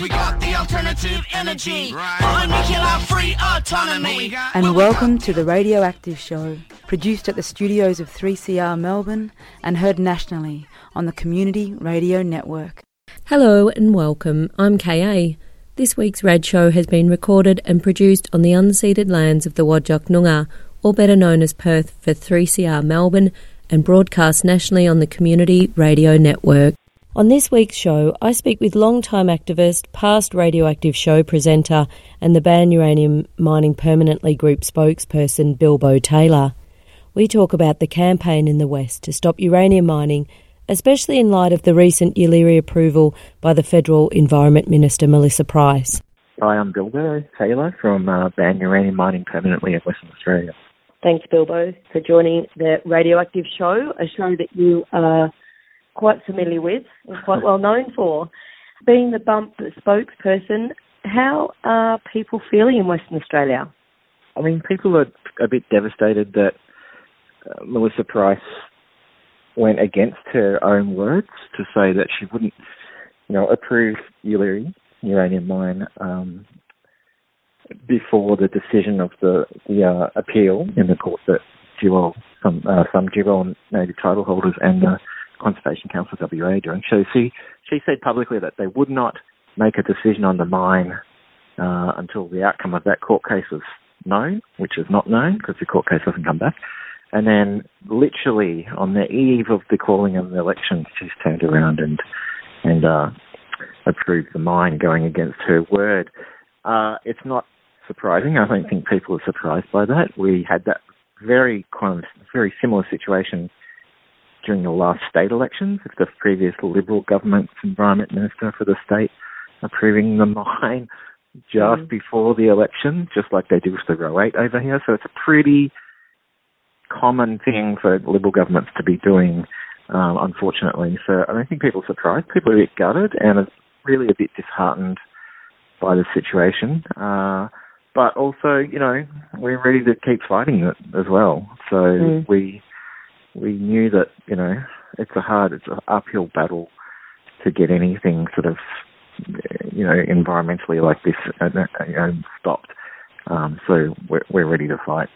Cause we got the alternative energy. Right. nuclear free autonomy. And welcome to the Radioactive Show, produced at the studios of 3CR Melbourne and heard nationally on the Community Radio Network. Hello and welcome. I'm KA. This week's Rad Show has been recorded and produced on the unceded lands of the Whadjuk Noongar, or better known as Perth, for 3CR Melbourne and broadcast nationally on the Community Radio Network. On this week's show, I speak with long-time activist, past radioactive show presenter, and the Ban Uranium Mining Permanently Group spokesperson, Bilbo Taylor. We talk about the campaign in the West to stop uranium mining, especially in light of the recent Yeelirrie approval by the Federal Environment Minister, Melissa Price. Hi, I'm Bilbo Taylor from uh, Ban Uranium Mining Permanently in Western Australia. Thanks, Bilbo, for joining the Radioactive Show, a show that you are quite familiar with and quite well known for. Being the bump spokesperson, how are people feeling in Western Australia? I mean, people are a bit devastated that uh, Melissa Price went against her own words to say that she wouldn't, you know, approve Yeelirrie uranium mine um, before the decision of the the uh, appeal in the court that Tjiwarl some uh, some Tjiwarl native title holders and the Conservation Council WA doing. So she she said publicly that they would not make a decision on the mine uh, until the outcome of that court case was known, which is not known because the court case hasn't come back. And then, literally on the eve of the calling of the election, she's turned around and and uh, approved the mine, going against her word. Uh, it's not surprising. I don't think people are surprised by that. We had that very kind of very similar situation during the last state elections with the previous Liberal government's environment minister for the state approving the mine just mm. before the election, just like they do with the Roe 8 over here. So it's a pretty common thing for Liberal governments to be doing, um, unfortunately. So I don't think people are surprised. People are a bit gutted and are really a bit disheartened by the situation. Uh, but also, you know, we're ready to keep fighting it as well. So mm. we we knew that you know it's a hard, it's an uphill battle to get anything sort of you know environmentally like this uh, uh, you know, stopped. Um, so we're, we're ready to fight.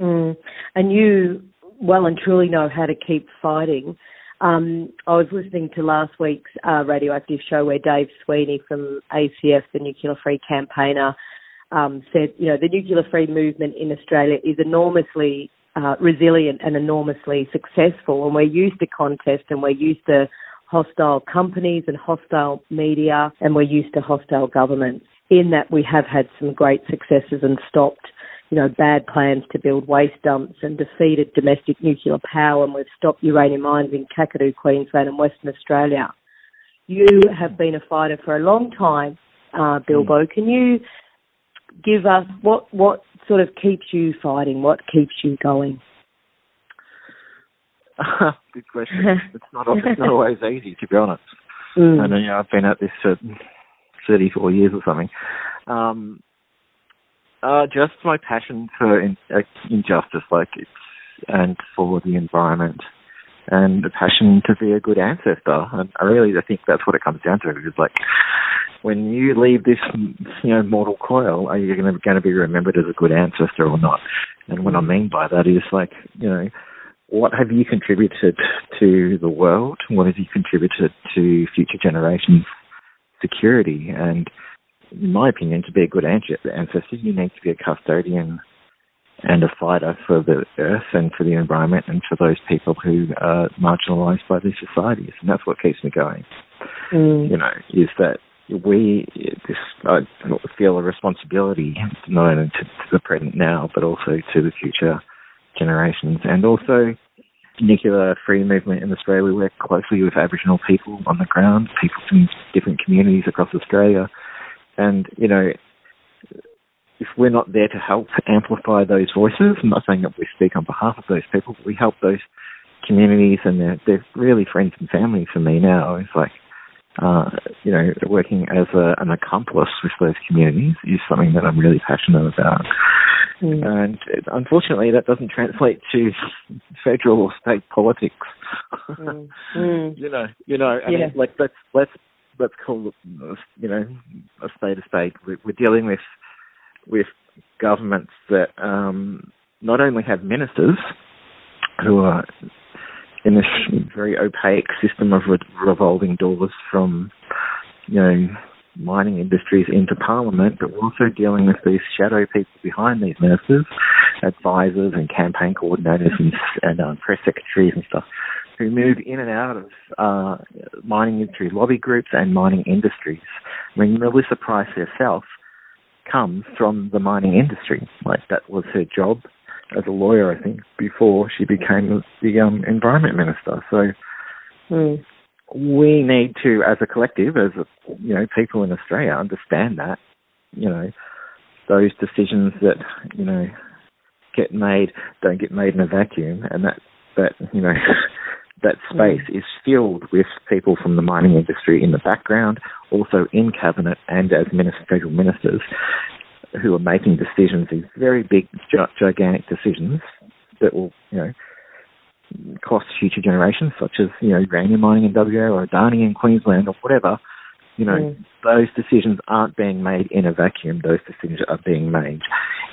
Mm. And you well and truly know how to keep fighting. Um, I was listening to last week's uh, radioactive show where Dave Sweeney from ACF, the Nuclear Free Campaigner, um, said, you know, the nuclear free movement in Australia is enormously uh, resilient and enormously successful, and we're used to contest and we're used to hostile companies and hostile media, and we're used to hostile governments. In that, we have had some great successes and stopped, you know, bad plans to build waste dumps and defeated domestic nuclear power, and we've stopped uranium mines in Kakadu, Queensland, and Western Australia. You have been a fighter for a long time, uh, Bilbo. Can you give us what what sort of keeps you fighting? What keeps you going? Good question. It's not it's not always easy to be honest. Mm. Know you know, I've been at this for thirty four years or something. Um, uh, just my passion for in, uh, injustice, like it's and for the environment, and the passion to be a good ancestor. And I really I think that's what it comes down to. Is like when you leave this, you know, mortal coil, are you going to, going to be remembered as a good ancestor or not? And what I mean by that is like, you know, what have you contributed to the world? What have you contributed to future generations' security? And in my opinion, to be a good ancestor, you need to be a custodian and a fighter for the earth and for the environment and for those people who are marginalised by these societies. And that's what keeps me going. Mm. You know, is that we this, I feel a responsibility not only to, to, the present now, but also to the future generations, and also nuclear free movement in Australia. We work closely with Aboriginal people on the ground, people from different communities across Australia, and you know. If we're not there to help amplify those voices, I'm not saying that we speak on behalf of those people, but we help those communities and they're, they're really friends and family for me now. It's like uh, you know, working as a, an accomplice with those communities is something that I'm really passionate about. Mm. And unfortunately, that doesn't translate to federal or state politics. Mm. Mm. you know, you know, I yeah. mean, like let's let's let's call it, you know, a state of state. We're, we're dealing with with governments that um, not only have ministers who are in this very opaque system of re- revolving doors from, you know, mining industries into Parliament, but we're also dealing with these shadow people behind these ministers, advisors and campaign coordinators and, and um, press secretaries and stuff, who move in and out of uh, mining industry lobby groups and mining industries. I mean, Melissa Price herself comes from the mining industry. Like that was her job as a lawyer, I think, before she became the um, environment minister. So Mm. we need to, as a collective, as a, you know, people in Australia, understand that you know those decisions that you know get made don't get made in a vacuum, and that that you know. That space is filled with people from the mining industry in the background, also in cabinet and as minister, federal ministers, who are making decisions, these very big, gi- gigantic decisions that will, you know, cost future generations, such as, you know, uranium mining in WA or Adani in Queensland or whatever. You know, Mm. those decisions aren't being made in a vacuum. Those decisions are being made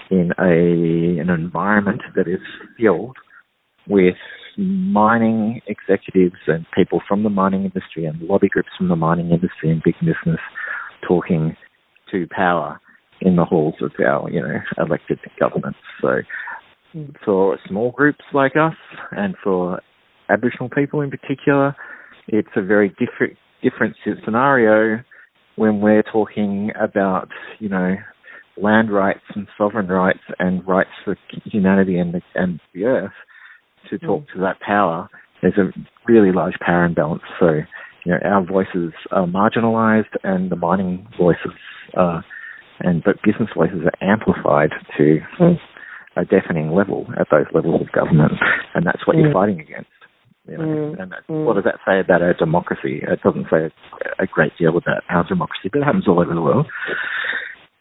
in a an environment that is filled with mining executives and people from the mining industry and lobby groups from the mining industry and big business talking to power in the halls of our, you know, elected governments. So Mm. for small groups like us and for Aboriginal people in particular, it's a very different different scenario when we're talking about, you know, land rights and sovereign rights and rights for humanity and the, and the earth to talk to that power. There's a really large power imbalance. So, you know, our voices are marginalised and the mining voices are, and but business voices are amplified to Mm. a deafening level at those levels of government, and that's what you're Mm. fighting against. You know, Mm. and Mm. what does that say about our democracy? It doesn't say a great deal about our democracy, but it happens all over the world.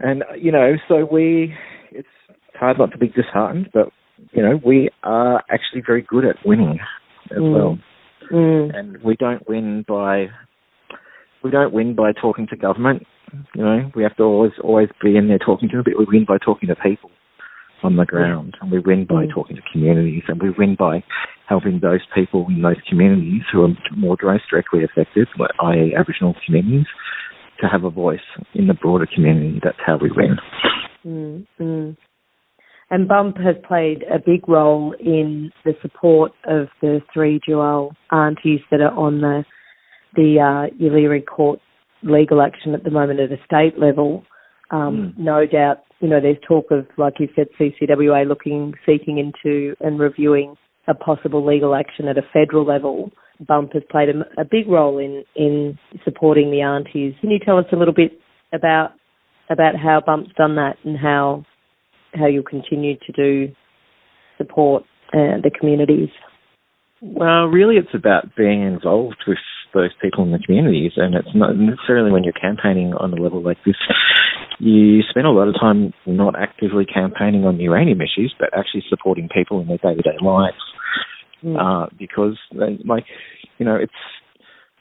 And you know, so we, it's hard not to be disheartened, but you know, we are actually very good at winning as Mm. well, Mm. and we don't win by we don't win by talking to government. You know, we have to always always be in there talking to them, but we win by talking to people on the ground, and we win by Mm. talking to communities, and we win by helping those people in those communities who are more directly affected, i.e. Aboriginal communities, to have a voice in the broader community. That's how we win. Mm, mm. And Bump has played a big role in the support of the three Tjiwarl aunties that are on the the uh, Yeelirrie Court legal action at the moment at a state level. Um, Mm. No doubt, you know, there's talk of, like you said, CCWA looking, seeking into and reviewing a possible legal action at a federal level. Bump has played a, a big role in, in supporting the aunties. Can you tell us a little bit about about how Bump's done that and how how you'll continue to do support uh, the communities? Well, really, it's about being involved with those people in the communities, and it's not necessarily when you're campaigning on a level like this. You spend a lot of time not actively campaigning on uranium issues, but actually supporting people in their day-to-day lives. Mm. Uh, because, they, like, you know, it's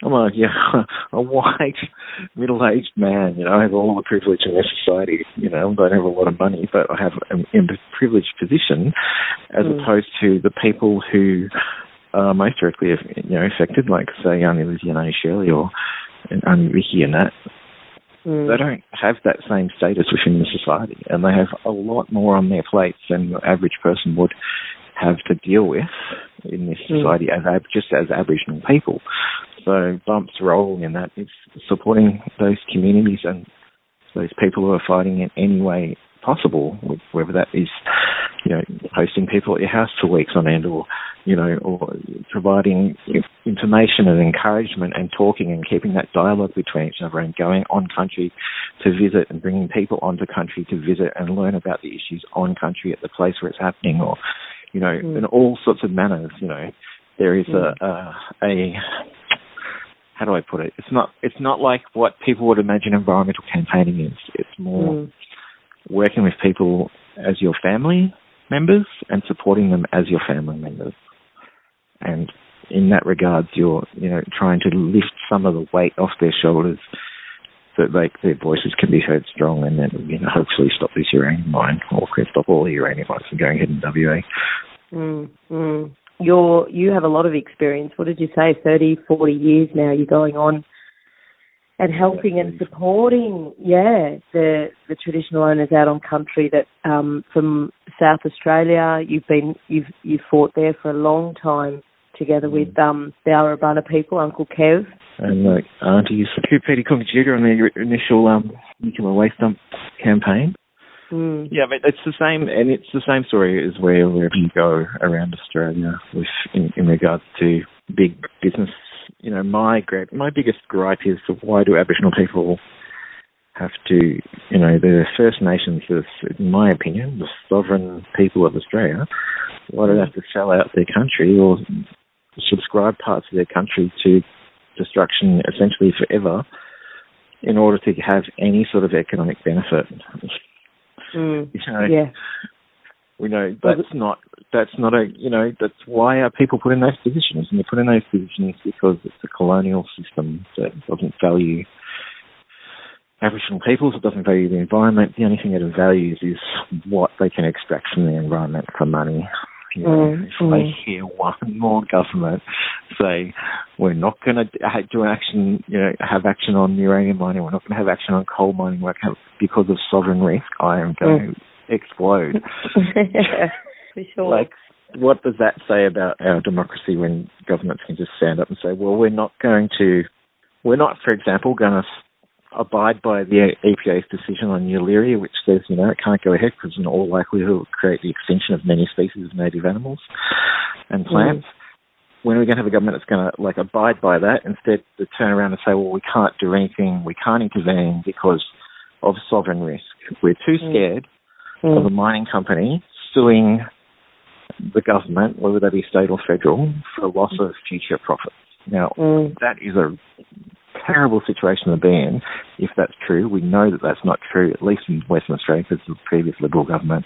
I'm a yeah a white middle-aged man. You know, I have all the privilege in this society. You know, I don't have a lot of money, but I have an a privileged position, as Mm. opposed to the people who are most directly, you know, affected, like say Auntie Lizzie and Auntie Shirley or Auntie Vicky and that. Mm. They don't have that same status within the society, and they have a lot more on their plates than the average person would have to deal with in this Mm. society as ab- just as Aboriginal people. So Bump's role in that is supporting those communities and those people who are fighting in any way possible, whether that is, you know, hosting people at your house for weeks on end, or you know, or providing information and encouragement and talking and keeping that dialogue between each other and going on country to visit and bringing people onto country to visit and learn about the issues on country at the place where it's happening, or you know, Mm. in all sorts of manners. You know, there is a, a a how do I put it? It's not it's not like what people would imagine environmental campaigning is. It's more Mm. working with people as your family members and supporting them as your family members. And in that regards, you're you know trying to lift some of the weight off their shoulders so that like their voices can be heard strong, and then you know hopefully stop this uranium mine or stop all the uranium mines from going ahead in WA. Mm, mm. You're you have a lot of experience. What did you say? 30, 40 years now. You're going on and helping and supporting, yeah, the the traditional owners out on country that um, from South Australia. You've been you've you've fought there for a long time together with mm. um, the Arabana people, Uncle Kev. And uh, Auntie Peter Cook Jr. on the initial um, nuclear waste dump campaign. Mm. Yeah, but it's the same, and it's the same story as where wherever you go around Australia, with in, in regards to big business you know, my great, my biggest gripe is why do Aboriginal people have to, you know, the First Nations, in my opinion, the sovereign people of Australia, why do they have to sell out their country or subscribe parts of their country to destruction essentially forever in order to have any sort of economic benefit? Mm, you know, yeah. We know that's not that's not a you know that's why are people put in those positions and they're put in those positions because it's a colonial system that doesn't value Aboriginal peoples, it doesn't value the environment. The only thing it values is what they can extract from the environment for money. You know, mm, if mm. they hear one more government say we're not going to do action, you know, have action on uranium mining, we're not going to have action on coal mining because of sovereign risk, I am going mm. to explode. For sure. Like, what does that say about our democracy when governments can just stand up and say, well, we're not going to, we're not, for example, going to abide by the EPA's decision on Yeelirrie, which says, you know, it can't go ahead because in all likelihood it will create the extinction of many species of native animals and plants. Mm. When are we going to have a government that's going to like abide by that instead to turn around and say, well, we can't do anything, we can't intervene because of sovereign risk. We're too mm. scared mm. of a mining company suing the government, whether that be state or federal, for loss of future profits. Now, mm. that is a terrible situation to be in if that's true. We know that that's not true, at least in Western Australia, because the previous Liberal government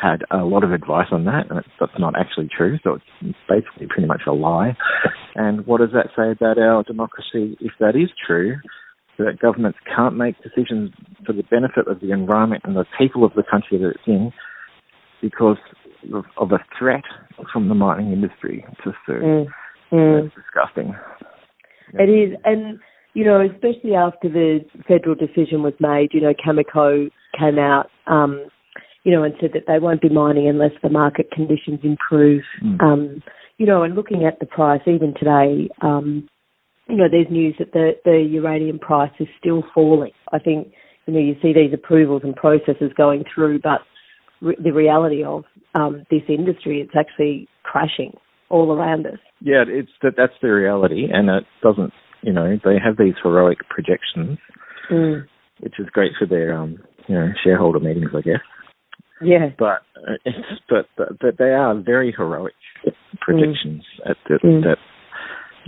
had a lot of advice on that, and that's not actually true. So it's basically pretty much a lie. And what does that say about our democracy if that is true? that governments can't make decisions for the benefit of the environment and the people of the country that it's in because of, of a threat from the mining industry to sue. Mm. Mm. That's disgusting. It is, and you know, especially after the federal decision was made, you know, Cameco came out, um, you know, and said that they won't be mining unless the market conditions improve. Mm. Um, you know, and looking at the price, even today, um, you know, there's news that the, the uranium price is still falling. I think, you know, you see these approvals and processes going through, but re- the reality of um, this industry, it's actually crashing all around us. Yeah, it's that that's the reality, and it doesn't. You know, they have these heroic projections, mm. which is great for their um, you know shareholder meetings, I guess. Yeah, but uh, but but they are very heroic predictions mm. at the, mm. that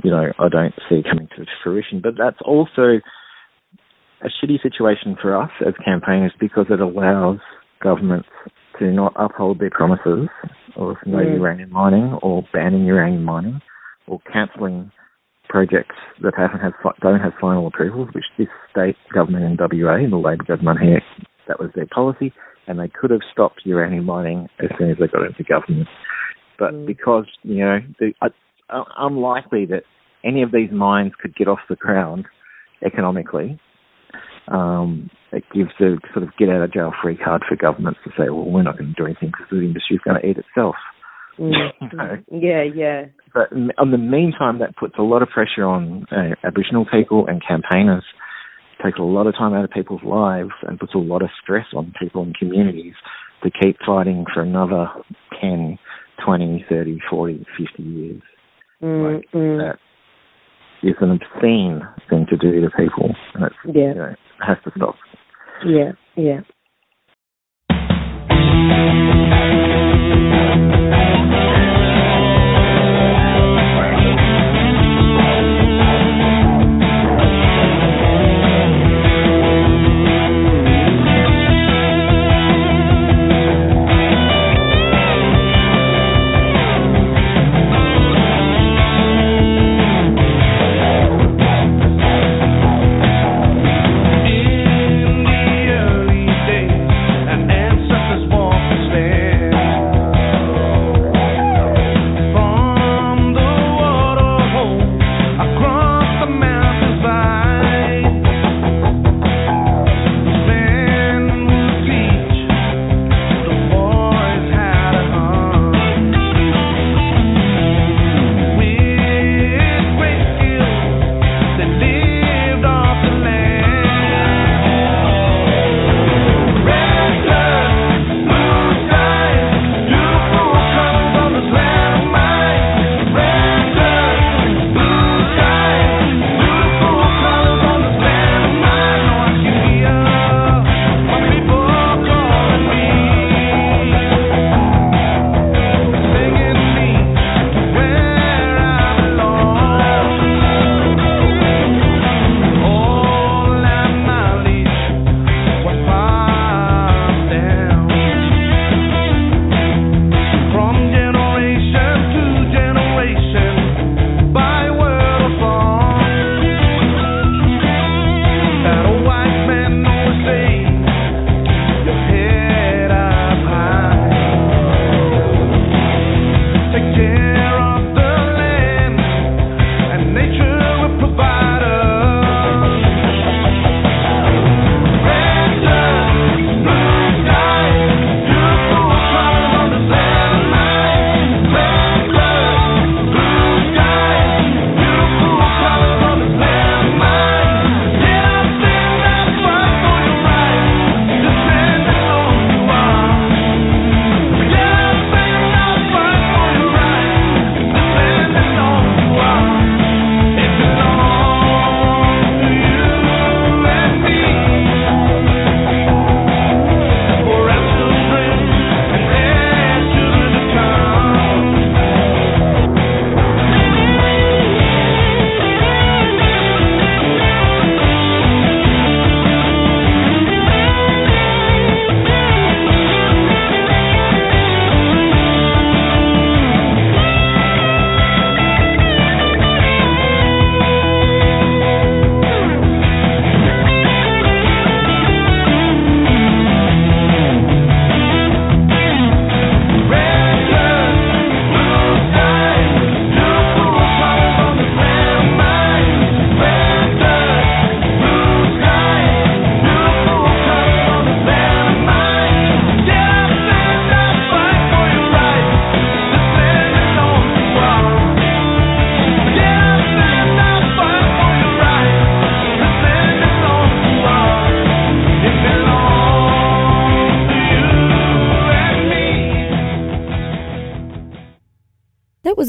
you know, I don't see coming to fruition. But that's also a shitty situation for us as campaigners because it allows governments to not uphold their promises of no mm. uranium mining or banning uranium mining or cancelling projects that haven't had, don't have final approvals, which this state government in WA, the Labor government here, that was their policy, and they could have stopped uranium mining as soon as they got into government. But mm. because, you know, the, I, unlikely that any of these mines could get off the ground economically. Um, it gives a sort of get out of jail free card for governments to say, well, we're not going to do anything because the industry is going to eat itself. Mm. Yeah, yeah. But in the meantime, that puts a lot of pressure on uh, Aboriginal people and campaigners. Takes a lot of time out of people's lives and puts a lot of stress on people and communities to keep fighting for another 10, 20, 30, 40, 50 years. Mm, like mm. That is an obscene thing to do to people, and it's yeah. you know, it has to stop. Yeah, yeah.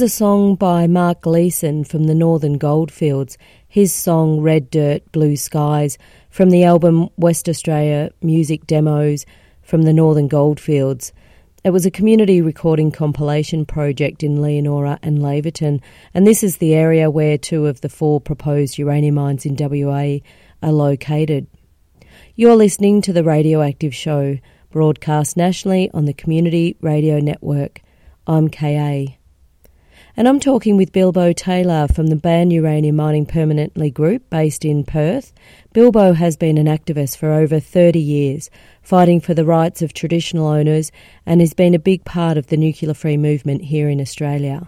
A song by Mark Gleeson from the Northern Goldfields, his song Red Dirt, Blue Skies from the album West Australia Music Demos from the Northern Goldfields. It was a community recording compilation project in Leonora and Laverton, and this is the area where two of the four proposed uranium mines in WA are located. You're listening to the Radioactive Show, broadcast nationally on the Community Radio Network. I'm KA. And I'm talking with Bilbo Taylor from the Ban Uranium Mining Permanently Group based in Perth. Bilbo has been an activist for over 30 years, fighting for the rights of traditional owners and has been a big part of the nuclear free movement here in Australia.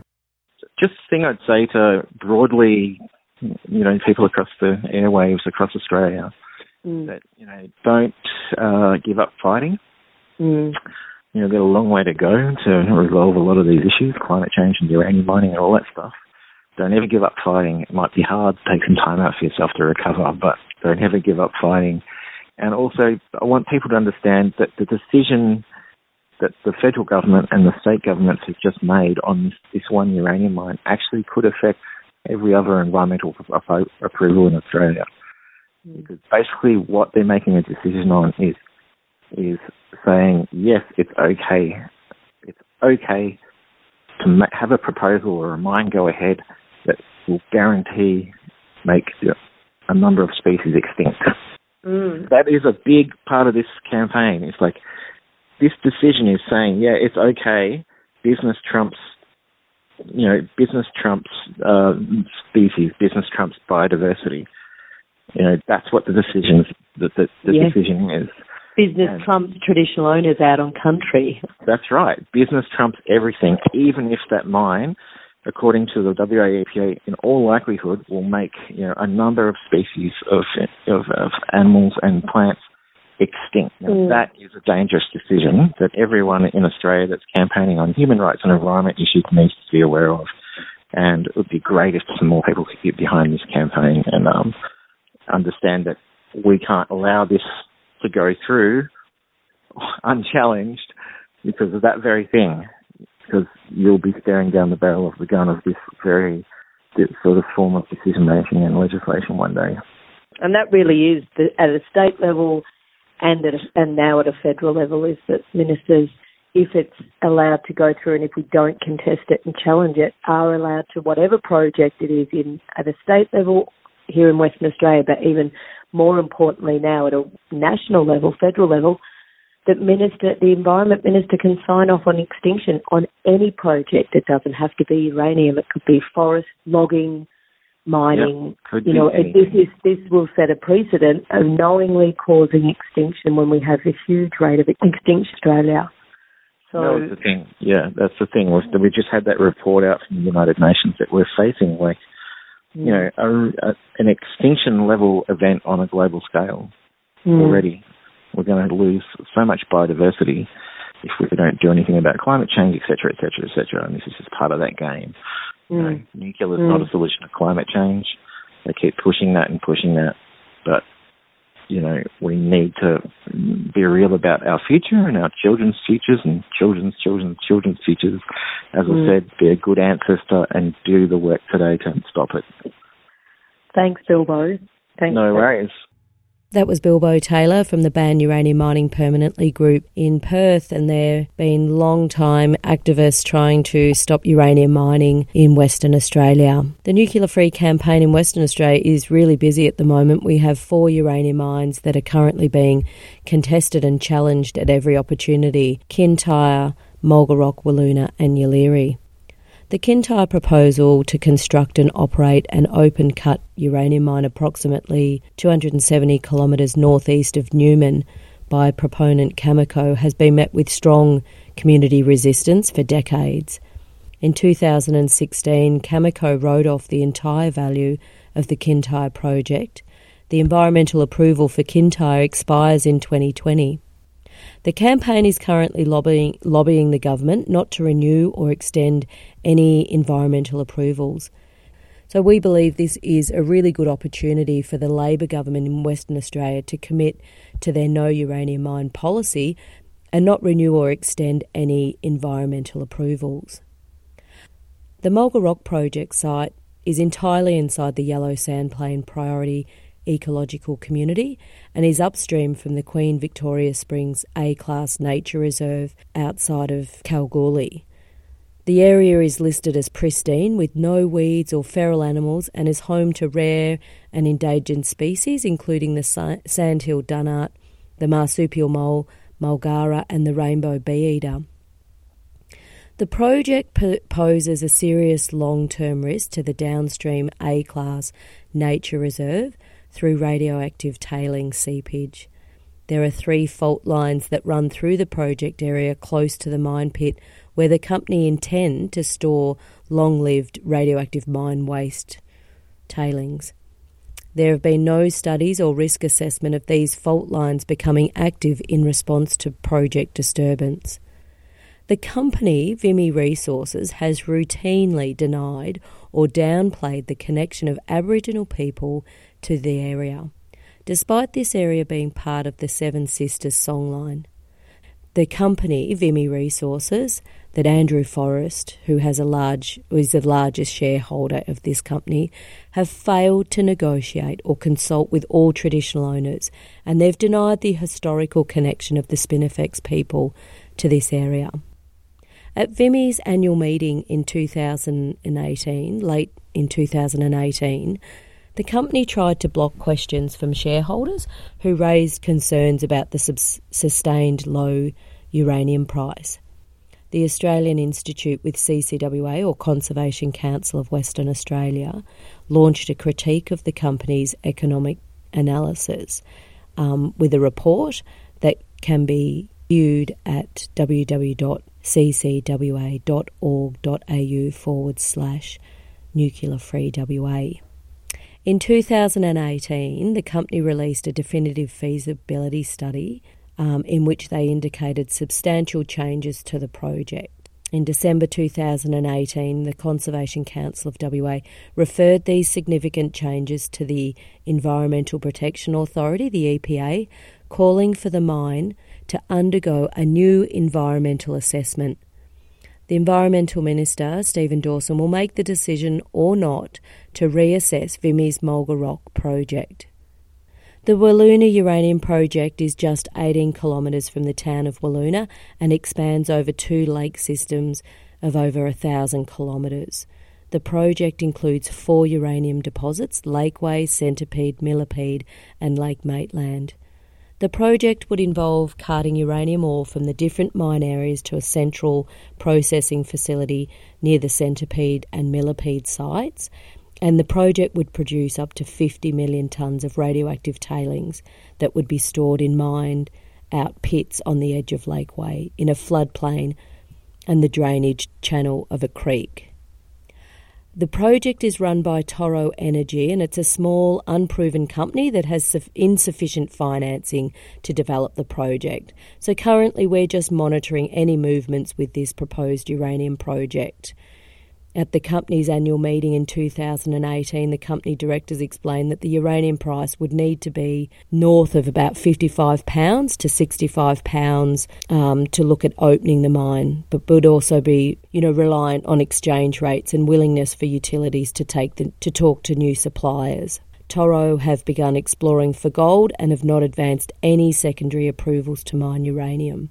Just the thing I'd say to broadly, you know, people across the airwaves across Australia, mm. that, you know, don't uh, give up fighting. Mm you know, got a long way to go to resolve a lot of these issues, climate change and uranium mining and all that stuff. Don't ever give up fighting. It might be hard. Take some time out for yourself to recover, but don't ever give up fighting. And also, I want people to understand that the decision that the federal government and the state governments have just made on this, this one uranium mine actually could affect every other environmental approval in Australia. Mm. Because basically what they're making a decision on is is saying, yes, it's okay. It's okay to have a proposal or a mine go ahead that will guarantee make a number of species extinct. Mm. That is a big part of this campaign. It's like this decision is saying, yeah, it's okay. Business trumps, you know, business trumps uh, species. Business trumps biodiversity. You know, that's what the decision the, the, the yes. decision is. Business and trumps traditional owners out on country. That's right. Business trumps everything, even if that mine, according to the WA EPA, in all likelihood will make you know a number of species of of, of animals and plants extinct. Now, mm. That is a dangerous decision that everyone in Australia that's campaigning on human rights and environment issues needs to be aware of. And it would be great if some more people could get behind this campaign and um, understand that we can't allow this go through unchallenged because of that very thing. Because you'll be staring down the barrel of the gun of this very this sort of form of decision making and legislation one day. And that really is the, at a state level and at a, and now at a federal level is that ministers, if it's allowed to go through and if we don't contest it and challenge it, are allowed to whatever project it is in at a state level here in Western Australia, but even more importantly now at a national level, federal level, that minister, the environment minister can sign off on extinction on any project. It doesn't have to be uranium. It could be forest logging, mining. Yep, you know, this is this will set a precedent of knowingly causing extinction when we have a huge rate of extinction in Australia. So that's the thing. Yeah, that's the thing. We just had that report out from the United Nations that we're facing like you know, a, a, an extinction level event on a global scale mm. already. We're going to lose so much biodiversity if we don't do anything about climate change, etc., etc., etc. And this is just part of that game. Mm. You know, nuclear is mm. not a solution to climate change. They keep pushing that and pushing that, but you know, we need to be real about our future and our children's futures and children's children's children's futures. As mm. I said, be a good ancestor and do the work today to stop it. Thanks, Bilbo. Thanks. No worries. That was Bilbo Taylor from the Ban Uranium Mining Permanently Group in Perth, and they've been long time activists trying to stop uranium mining in Western Australia. The Nuclear Free campaign in Western Australia is really busy at the moment. We have four uranium mines that are currently being contested and challenged at every opportunity Kintyre, Mulga Rock, Wiluna, and Yeelirrie. The Kintyre proposal to construct and operate an open cut uranium mine approximately 270 kilometres northeast of Newman by proponent Cameco has been met with strong community resistance for decades. In 2016, Cameco wrote off the entire value of the Kintyre project. The environmental approval for Kintyre expires in 2020. The campaign is currently lobbying, lobbying the government not to renew or extend any environmental approvals. So we believe this is a really good opportunity for the Labor government in Western Australia to commit to their no uranium mine policy and not renew or extend any environmental approvals. The Mulga Rock project site is entirely inside the Yellow Sand Plain Priority Ecological Community and is upstream from the Queen Victoria Springs A Class Nature Reserve outside of Kalgoorlie. The area is listed as pristine with no weeds or feral animals and is home to rare and endangered species including the sandhill dunnart, the marsupial mole, mulgara, and the rainbow bee eater. The project poses a serious long term risk to the downstream A class nature reserve through radioactive tailing seepage. There are three fault lines that run through the project area close to the mine pit where the company intend to store long-lived radioactive mine waste tailings. There have been no studies or risk assessment of these fault lines becoming active in response to project disturbance. The company, Vimy Resources, has routinely denied or downplayed the connection of Aboriginal people to the area, despite this area being part of the Seven Sisters songline. The company, Vimy Resources, that Andrew Forrest, who has a large is the largest shareholder of this company, have failed to negotiate or consult with all traditional owners, and they've denied the historical connection of the Spinifex people to this area. At Vimy's annual meeting in 2018, late in 2018, the company tried to block questions from shareholders who raised concerns about the sustained low uranium price. The Australian Institute with CCWA, or Conservation Council of Western Australia, launched a critique of the company's economic analysis um, with a report that can be viewed at www.ccwa.org.au forward slash nuclear free WA. In 2018, the company released a definitive feasibility study um, in which they indicated substantial changes to the project. In December 2018, the Conservation Council of WA referred these significant changes to the Environmental Protection Authority, the EPA, calling for the mine to undergo a new environmental assessment. The Environmental Minister, Stephen Dawson, will make the decision or not to reassess Vimy's Mulga Rock project. The Wiluna Uranium Project is just 18 kilometres from the town of Wiluna and expands over two lake systems of over a thousand kilometres. The project includes four uranium deposits Lakeway, Centipede, Millipede, and Lake Maitland. The project would involve carting uranium ore from the different mine areas to a central processing facility near the Centipede and Millipede sites and the project would produce up to 50 million tonnes of radioactive tailings that would be stored in mined out pits on the edge of Lakeway in a floodplain and the drainage channel of a creek. The project is run by Toro Energy and it's a small, unproven company that has insufficient financing to develop the project. So currently, we're just monitoring any movements with this proposed uranium project. At the company's annual meeting in 2018, the company directors explained that the uranium price would need to be north of about £55 to £65 um, to look at opening the mine, but would also be, you know, reliant on exchange rates and willingness for utilities to take the, to talk to new suppliers. Toro have begun exploring for gold and have not advanced any secondary approvals to mine uranium.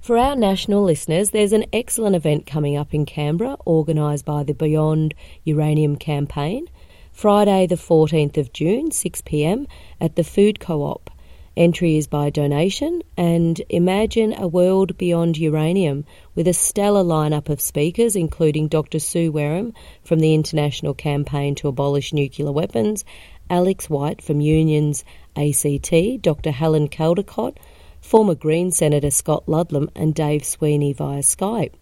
For our national listeners, there's an excellent event coming up in Canberra organised by the Beyond Uranium campaign. Friday, the 14th of June, 6pm, at the Food Co op. Entry is by donation and imagine a world beyond uranium with a stellar lineup of speakers, including Dr. Sue Wareham from the International Campaign to Abolish Nuclear Weapons, Alex White from Unions ACT, Dr. Helen Caldicott former Green Senator Scott Ludlam and Dave Sweeney via Skype.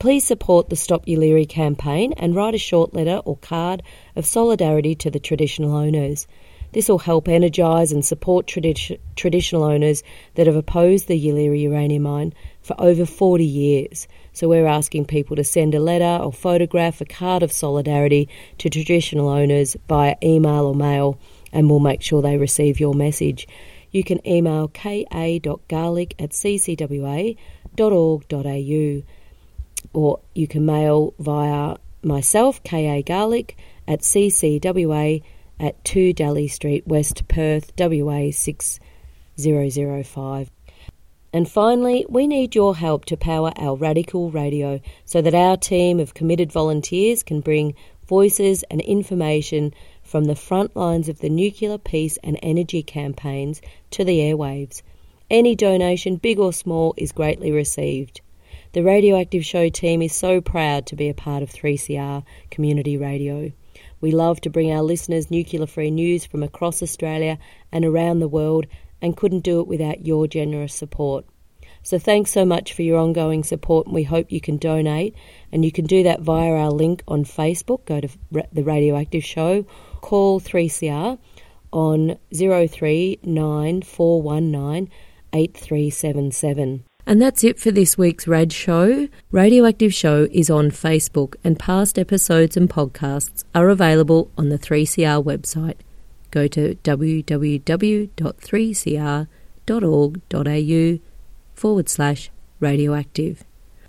Please support the Stop Yeelirrie campaign and write a short letter or card of solidarity to the traditional owners. This will help energise and support tradi- traditional owners that have opposed the Yeelirrie uranium mine for over 40 years. So we're asking people to send a letter or photograph a card of solidarity to traditional owners via email or mail, and we'll make sure they receive your message you can email ka.garlick at ccwa.org.au. or you can mail via myself, K.A. Garlick, at ccwa at 2 Daly Street, West Perth, WA 6005. And finally, we need your help to power our radical radio so that our team of committed volunteers can bring voices and information from the front lines of the nuclear peace and energy campaigns to the airwaves. Any donation, big or small, is greatly received. The Radioactive Show team is so proud to be a part of 3CR Community Radio. We love to bring our listeners nuclear free news from across Australia and around the world and couldn't do it without your generous support. So thanks so much for your ongoing support and we hope you can donate and you can do that via our link on Facebook. Go to the Radioactive Show, call 3CR on 039419 8377. And that's it for this week's Rad Show. Radioactive Show is on Facebook, and past episodes and podcasts are available on the 3CR website. Go to www.3cr.org.au forward slash radioactive.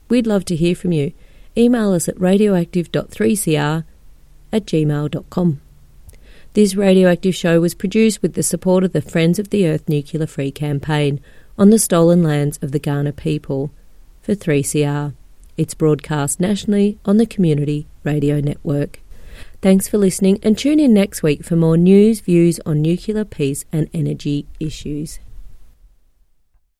We'd love to hear from you. Email us at radioactive.3cr at gmail.com. This radioactive show was produced with the support of the Friends of the Earth Nuclear Free campaign on the stolen lands of the Kaurna people for 3CR. It's broadcast nationally on the Community Radio Network. Thanks for listening and tune in next week for more news, views on nuclear peace and energy issues.